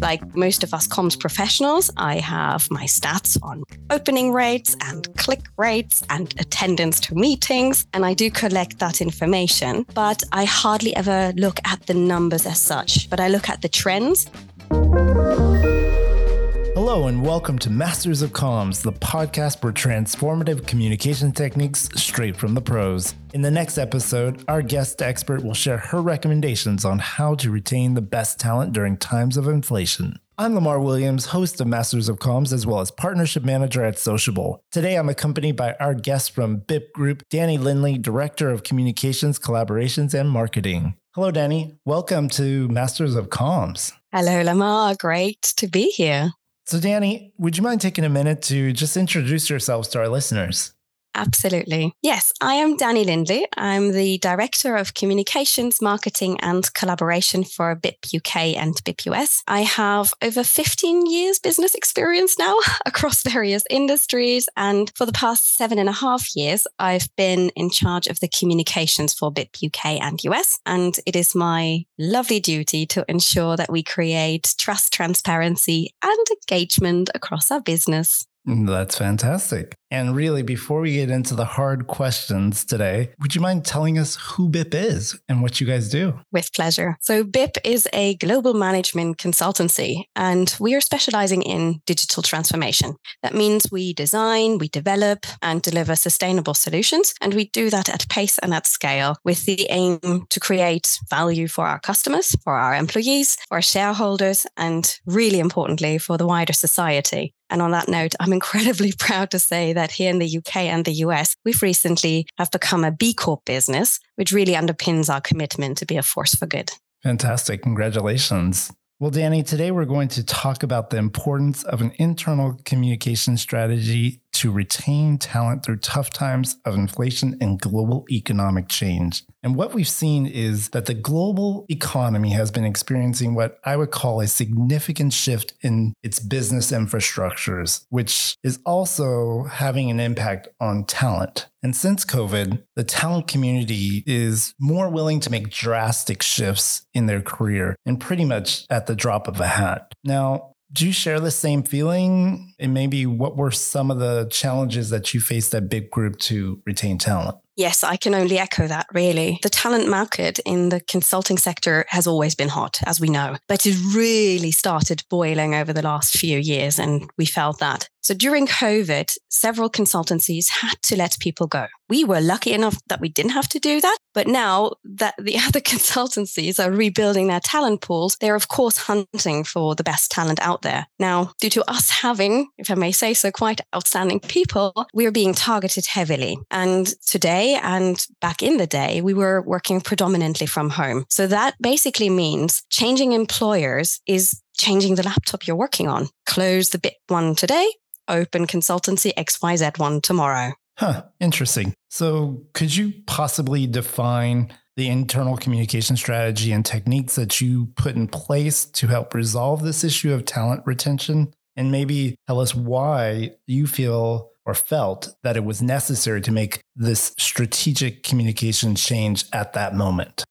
Like most of us comms professionals, I have my stats on opening rates and click rates and attendance to meetings, and I do collect that information. But I hardly ever look at the numbers as such, but I look at the trends. Hello, and welcome to Masters of Comms, the podcast for transformative communication techniques straight from the pros. In the next episode, our guest expert will share her recommendations on how to retain the best talent during times of inflation. I'm Lamar Williams, host of Masters of Comms, as well as partnership manager at Sociabble. Today, I'm accompanied by our guest from BIP Group, Dani Lindley, Director of Communications, Collaborations, and Marketing. Hello, Dani. Welcome to Masters of Comms. Hello, Lamar. Great to be here. So, Dani, would you mind taking a minute to just introduce yourselves to our listeners? Absolutely. Yes, I am Dani Lindley. I'm the Director of Communications, Marketing and Collaboration for BIP UK and BIP US. I have over 15 years business experience now across various industries. And for the past seven and a half years, I've been in charge of the communications for BIP UK and US. And it is my lovely duty to ensure that we create trust, transparency and engagement across our business. That's fantastic. And really, before we get into the hard questions today, would you mind telling us who BIP is and what you guys do? With pleasure. So, BIP is a global management consultancy, and we are specializing in digital transformation. That means we design, we develop, and deliver sustainable solutions. And we do that at pace and at scale with the aim to create value for our customers, for our employees, for our shareholders, and really importantly, for the wider society. And on that note, I'm incredibly proud to say that here in the UK and the US, we've recently have become a B Corp business, which really underpins our commitment to be a force for good. Fantastic. Congratulations. Well, Dani, today we're going to talk about the importance of an internal communication strategy to retain talent through tough times of inflation and global economic change. And what we've seen is that the global economy has been experiencing what I would call a significant shift in its business infrastructures, which is also having an impact on talent. And since COVID, the talent community is more willing to make drastic shifts in their career and pretty much at the drop of a hat. Now, do you share the same feeling? And maybe what were some of the challenges that you faced at BIP Group to retain talent? Yes, I can only echo that really. The talent market in the consulting sector has always been hot, as we know, but it really started boiling over the last few years, and we felt that. So during COVID, several consultancies had to let people go. We were lucky enough that we didn't have to do that. But now that the other consultancies are rebuilding their talent pools, they're of course hunting for the best talent out there. Now, due to us having, if I may say so, quite outstanding people, we're being targeted heavily. And today and back in the day, we were working predominantly from home. So that basically means changing employers is changing the laptop you're working on. Close the BIP one today, open consultancy XYZ one tomorrow. Huh, interesting. So, could you possibly define the internal communication strategy and techniques that you put in place to help resolve this issue of talent retention? And maybe tell us why you feel or felt that it was necessary to make this strategic communication change at that moment.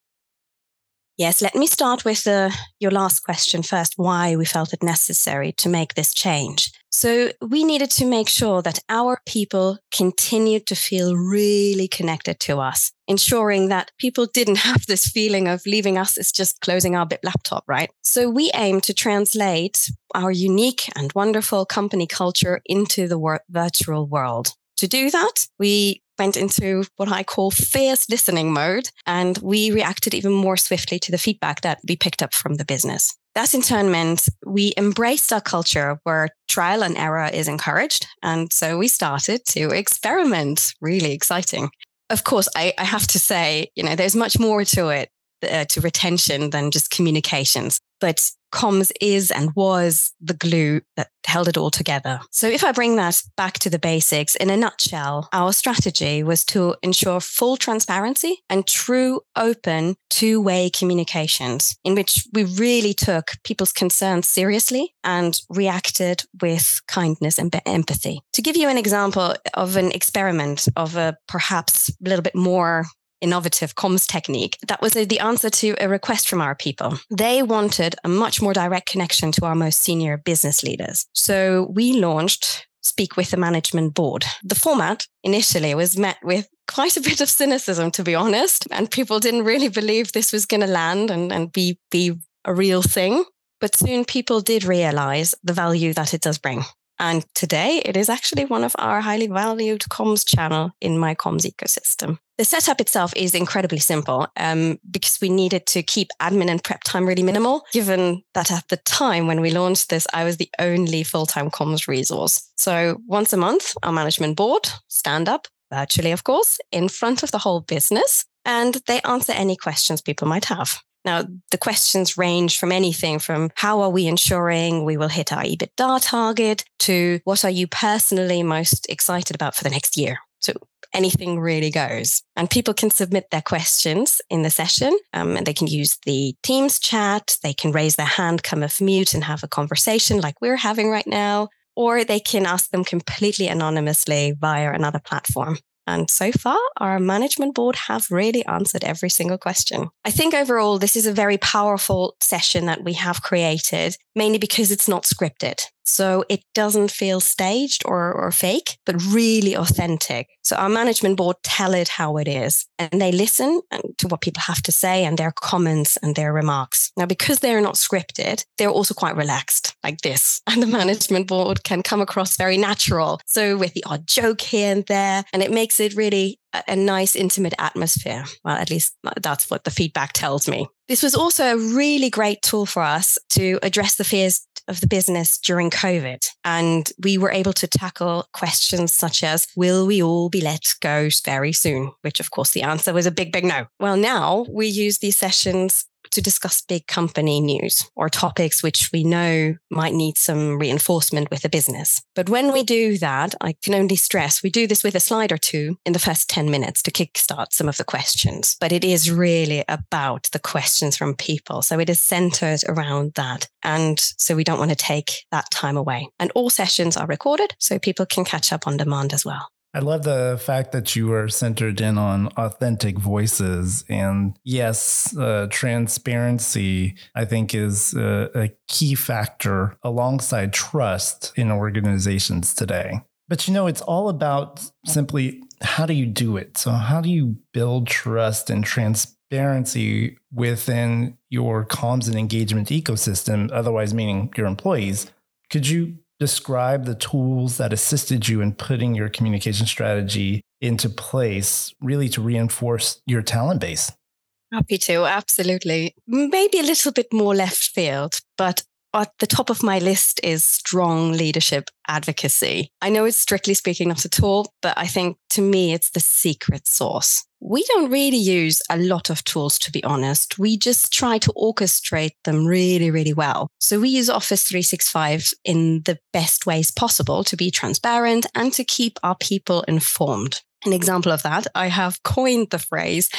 Yes, let me start with uh, your last question first why we felt it necessary to make this change. So, we needed to make sure that our people continued to feel really connected to us, ensuring that people didn't have this feeling of leaving us as just closing our BIP laptop, right? So, we aim to translate our unique and wonderful company culture into the wor- virtual world. To do that, we went into what I call fierce listening mode, and we reacted even more swiftly to the feedback that we picked up from the business. That in turn meant we embraced a culture where trial and error is encouraged. And so we started to experiment. Really exciting. Of course, I, I have to say, you know, there's much more to it, uh, to retention than just communications. But comms is and was the glue that held it all together. So if I bring that back to the basics, in a nutshell, our strategy was to ensure full transparency and true open two-way communications in which we really took people's concerns seriously and reacted with kindness and empathy. To give you an example of an experiment of a perhaps a little bit more innovative comms technique. That was the answer to a request from our people. They wanted a much more direct connection to our most senior business leaders. So we launched Speak with the Management Board. The format initially was met with quite a bit of cynicism, to be honest, and people didn't really believe this was going to land and, and be, be a real thing. But soon people did realize the value that it does bring. And today it is actually one of our highly valued comms channel in my comms ecosystem. The setup itself is incredibly simple um, because we needed to keep admin and prep time really minimal, given that at the time when we launched this, I was the only full time comms resource. So once a month, our management board stand up, virtually, of course, in front of the whole business, and they answer any questions people might have. Now, the questions range from anything from how are we ensuring we will hit our EBITDA target to what are you personally most excited about for the next year? So anything really goes. And people can submit their questions in the session um, and they can use the Teams chat. They can raise their hand, come off mute and have a conversation like we're having right now. Or they can ask them completely anonymously via another platform. And so far, our management board have really answered every single question. I think overall, this is a very powerful session that we have created, mainly because it's not scripted. So it doesn't feel staged or, or fake, but really authentic. So our management board tell it how it is and they listen to what people have to say and their comments and their remarks. Now, because they're not scripted, they're also quite relaxed like this and the management board can come across very natural. So with the odd joke here and there, and it makes it really a, a nice intimate atmosphere. Well, at least that's what the feedback tells me. This was also a really great tool for us to address the fears of the business during COVID. And we were able to tackle questions such as, will we all be let go very soon? Which, of course, the answer was a big, big no. Well, now we use these sessions to discuss big company news or topics which we know might need some reinforcement with the business. But when we do that, I can only stress we do this with a slide or two in the first 10 minutes to kickstart some of the questions. But it is really about the questions from people. So it is centered around that. And so we don't want to take that time away. And all sessions are recorded so people can catch up on demand as well. I love the fact that you are centered in on authentic voices. And yes, uh, transparency, I think, is a, a key factor alongside trust in organizations today. But you know, it's all about simply how do you do it? So, how do you build trust and transparency within your comms and engagement ecosystem, otherwise, meaning your employees? Could you describe the tools that assisted you in putting your communication strategy into place, really to reinforce your talent base? Oh, Happy to, absolutely. Maybe a little bit more left field, but at the top of my list is strong leadership advocacy. I know it's strictly speaking not at all, but I think to me, it's the secret sauce. We don't really use a lot of tools, to be honest. We just try to orchestrate them really, really well. So we use Office 365 in the best ways possible to be transparent and to keep our people informed. An example of that, I have coined the phrase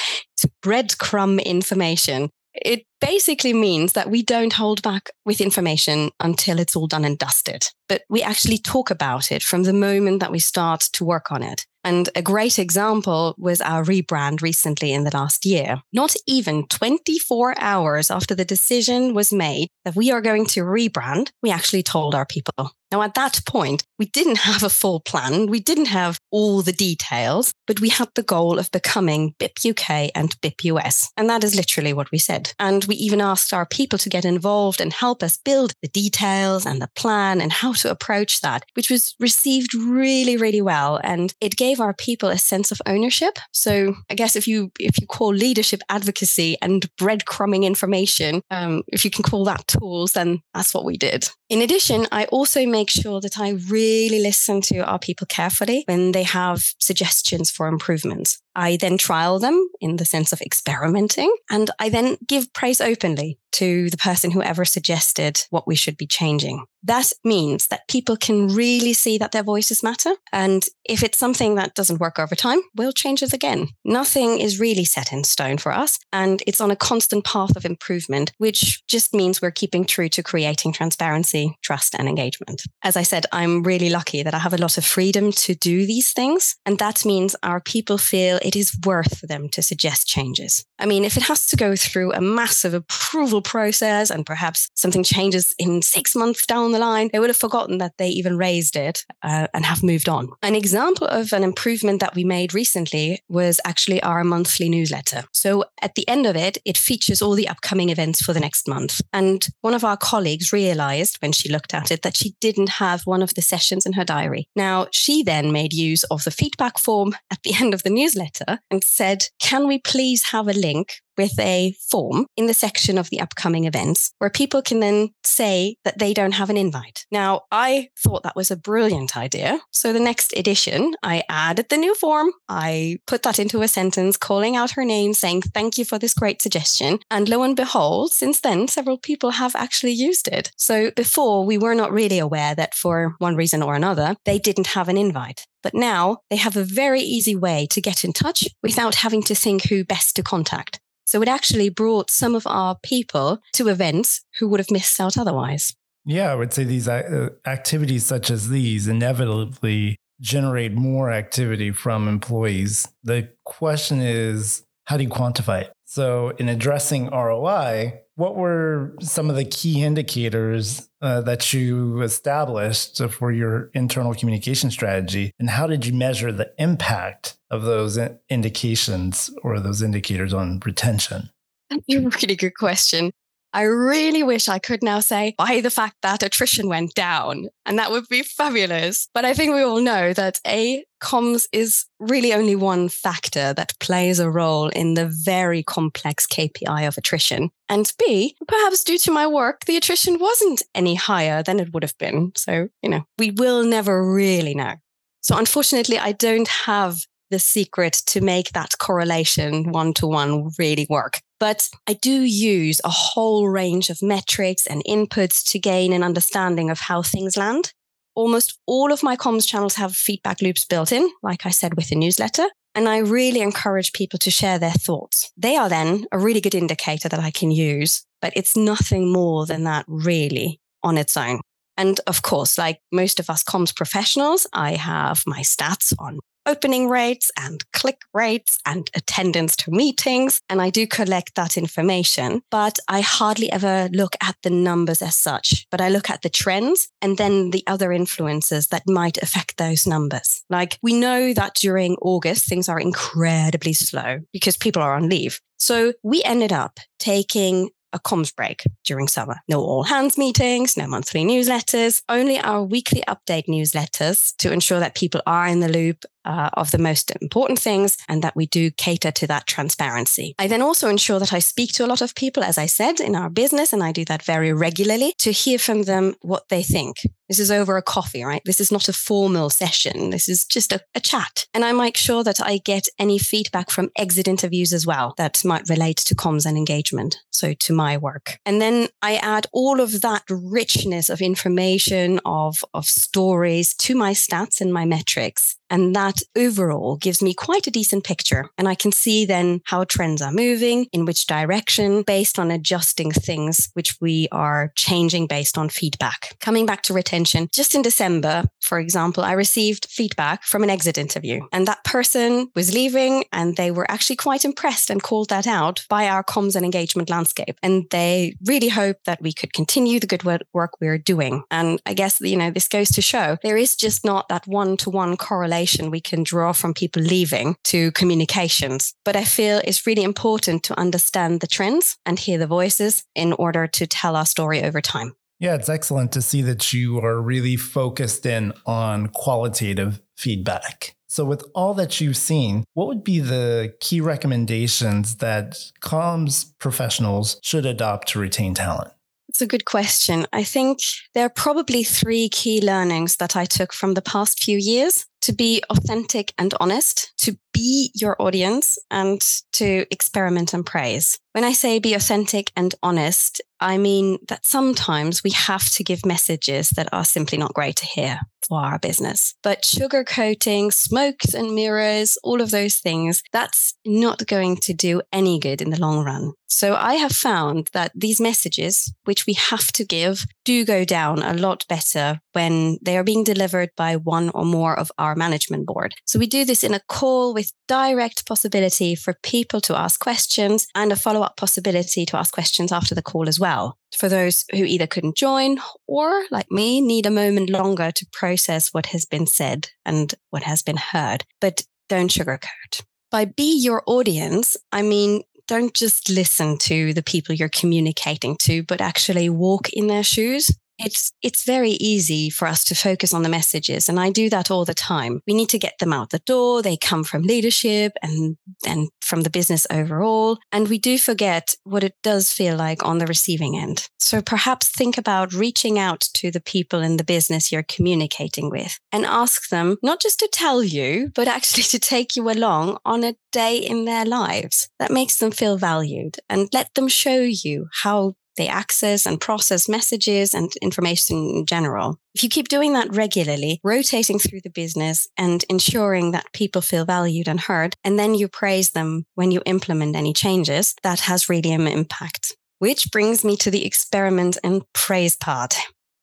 breadcrumb information. It basically means that we don't hold back with information until it's all done and dusted, but we actually talk about it from the moment that we start to work on it. And a great example was our rebrand recently in the last year. Not even 24 hours after the decision was made that we are going to rebrand, we actually told our people. Now, at that point, we didn't have a full plan. We didn't have all the details, but we had the goal of becoming BIP UK and BIP US. And that is literally what we said. And we even asked our people to get involved and help us build the details and the plan and how to approach that, which was received really, really well. And it gave our people a sense of ownership. So I guess if you if you call leadership advocacy and breadcrumbing information, um, if you can call that tools, then that's what we did. In addition, I also make sure that I really listen to our people carefully when they have suggestions for improvements. I then trial them in the sense of experimenting, and I then give praise openly to the person who ever suggested what we should be changing. That means that people can really see that their voices matter. And if it's something that doesn't work over time, we'll change it again. Nothing is really set in stone for us. And it's on a constant path of improvement, which just means we're keeping true to creating transparency, trust, and engagement. As I said, I'm really lucky that I have a lot of freedom to do these things. And that means our people feel it is worth for them to suggest changes. I mean, if it has to go through a massive approval process and perhaps something changes in six months down the line, they would have forgotten that they even raised it uh, and have moved on. An example of an improvement that we made recently was actually our monthly newsletter. So at the end of it, it features all the upcoming events for the next month. And one of our colleagues realized when she looked at it that she didn't have one of the sessions in her diary. Now, she then made use of the feedback form at the end of the newsletter and said, Can we please have a link with a form in the section of the upcoming events where people can then say that they don't have an invite. Now, I thought that was a brilliant idea. So the next edition, I added the new form. I put that into a sentence calling out her name, saying, Thank you for this great suggestion. And lo and behold, since then, several people have actually used it. So before, we were not really aware that for one reason or another, they didn't have an invite. But now they have a very easy way to get in touch without having to think who best to contact. So it actually brought some of our people to events who would have missed out otherwise. Yeah, I would say these uh, activities such as these inevitably generate more activity from employees. The question is, how do you quantify it? So, in addressing ROI, what were some of the key indicators uh, that you established for your internal communication strategy? And how did you measure the impact of those indications or those indicators on retention? That's a really good question. I really wish I could now say by the fact that attrition went down, and that would be fabulous. But I think we all know that A, comms is really only one factor that plays a role in the very complex KPI of attrition. And B, perhaps due to my work, the attrition wasn't any higher than it would have been. So, you know, we will never really know. So unfortunately, I don't have the secret to make that correlation one to one really work. But I do use a whole range of metrics and inputs to gain an understanding of how things land. Almost all of my comms channels have feedback loops built in, like I said with the newsletter. And I really encourage people to share their thoughts. They are then a really good indicator that I can use, but it's nothing more than that really on its own. And of course, like most of us comms professionals, I have my stats on opening rates and click rates and attendance to meetings. And I do collect that information, but I hardly ever look at the numbers as such, but I look at the trends and then the other influences that might affect those numbers. Like we know that during August, things are incredibly slow because people are on leave. So we ended up taking a comms break during summer. No all hands meetings, no monthly newsletters, only our weekly update newsletters to ensure that people are in the loop uh, of the most important things and that we do cater to that transparency. I then also ensure that I speak to a lot of people, as I said, in our business, and I do that very regularly to hear from them what they think. This is over a coffee, right? This is not a formal session. This is just a, a chat. And I make sure that I get any feedback from exit interviews as well that might relate to comms and engagement. So to my work. And then I add all of that richness of information, of, of stories to my stats and my metrics and that overall gives me quite a decent picture. And I can see then how trends are moving, in which direction, based on adjusting things, which we are changing based on feedback. Coming back to retention, just in December, for example, I received feedback from an exit interview and that person was leaving and they were actually quite impressed and called that out by our comms and engagement landscape. And they really hoped that we could continue the good work we are doing. And I guess, you know, this goes to show there is just not that one to one correlation information we can draw from people leaving to communications. But I feel it's really important to understand the trends and hear the voices in order to tell our story over time. Yeah, it's excellent to see that you are really focused in on qualitative feedback. So, with all that you've seen, what would be the key recommendations that comms professionals should adopt to retain talent? It's a good question. I think there are probably three key learnings that I took from the past few years to be authentic and honest, to be your audience and to experiment and praise. When I say be authentic and honest, I mean that sometimes we have to give messages that are simply not great to hear for our business. But sugarcoating, smokes and mirrors, all of those things, that's not going to do any good in the long run. So I have found that these messages, which we have to give, do go down a lot better when they are being delivered by one or more of our management board. So we do this in a call with direct possibility for people to ask questions and a follow up possibility to ask questions after the call as well. For those who either couldn't join or, like me, need a moment longer to process what has been said and what has been heard. But don't sugarcoat. By be your audience, I mean, don't just listen to the people you're communicating to, but actually walk in their shoes it's it's very easy for us to focus on the messages and i do that all the time. We need to get them out the door. They come from leadership and and from the business overall and we do forget what it does feel like on the receiving end. So perhaps think about reaching out to the people in the business you're communicating with and ask them not just to tell you but actually to take you along on a day in their lives that makes them feel valued and let them show you how they access and process messages and information in general. If you keep doing that regularly, rotating through the business and ensuring that people feel valued and heard, and then you praise them when you implement any changes, that has really an impact. Which brings me to the experiment and praise part.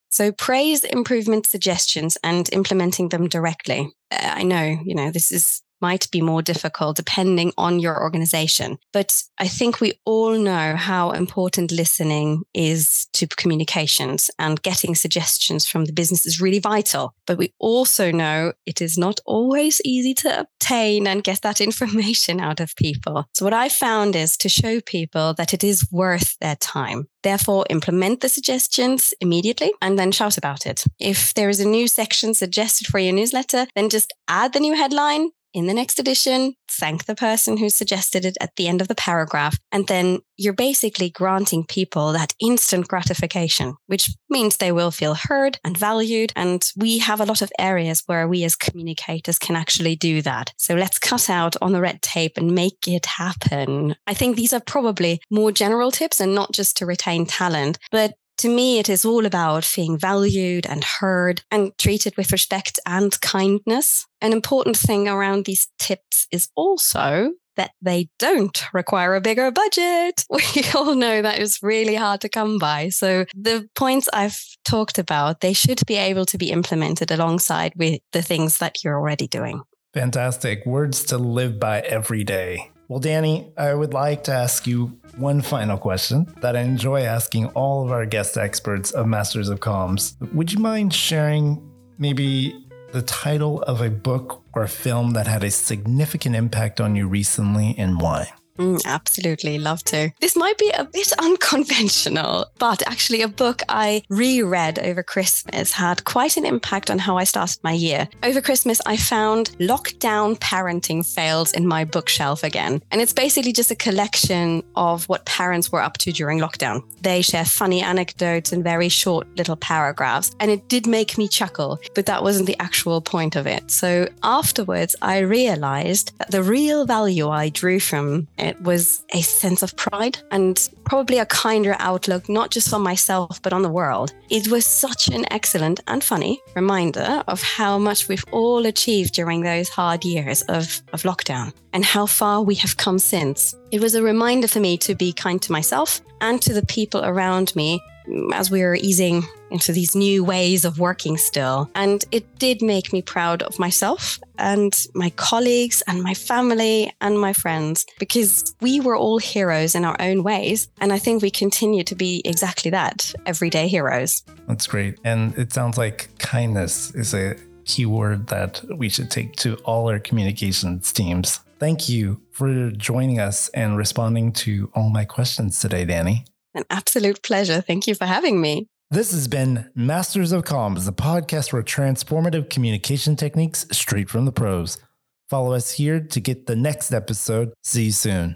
So praise improvement suggestions and implementing them directly. Uh, I know, you know, this is might be more difficult depending on your organization. But I think we all know how important listening is to communications and getting suggestions from the business is really vital. But we also know it is not always easy to obtain and get that information out of people. So what I found is to show people that it is worth their time. Therefore, implement the suggestions immediately and then shout about it. If there is a new section suggested for your newsletter, then just add the new headline, in the next edition, thank the person who suggested it at the end of the paragraph. And then you're basically granting people that instant gratification, which means they will feel heard and valued. And we have a lot of areas where we as communicators can actually do that. So let's cut out on the red tape and make it happen. I think these are probably more general tips and not just to retain talent, but to me, it is all about being valued and heard and treated with respect and kindness. An important thing around these tips is also that they don't require a bigger budget. We all know that is really hard to come by. So the points I've talked about, they should be able to be implemented alongside with the things that you're already doing. Fantastic. Words to live by every day. Well, Dani, I would like to ask you one final question that I enjoy asking all of our guest experts of Masters of Comms. Would you mind sharing maybe the title of a book or film that had a significant impact on you recently and why? Mm, absolutely, love to. This might be a bit unconventional, but actually, a book I reread over Christmas had quite an impact on how I started my year. Over Christmas, I found Lockdown Parenting Fails in my bookshelf again. And it's basically just a collection of what parents were up to during lockdown. They share funny anecdotes in very short little paragraphs. And it did make me chuckle, but that wasn't the actual point of it. So afterwards, I realized that the real value I drew from it was a sense of pride and probably a kinder outlook, not just on myself, but on the world. It was such an excellent and funny reminder of how much we've all achieved during those hard years of, of lockdown and how far we have come since. It was a reminder for me to be kind to myself and to the people around me as we were easing into these new ways of working still. And it did make me proud of myself and my colleagues and my family and my friends because we were all heroes in our own ways. And I think we continue to be exactly that everyday heroes. That's great. And it sounds like kindness is a keyword that we should take to all our communications teams. Thank you for joining us and responding to all my questions today, Dani. An absolute pleasure. Thank you for having me. This has been Masters of Comms, the podcast for transformative communication techniques straight from the pros. Follow us here to get the next episode. See you soon.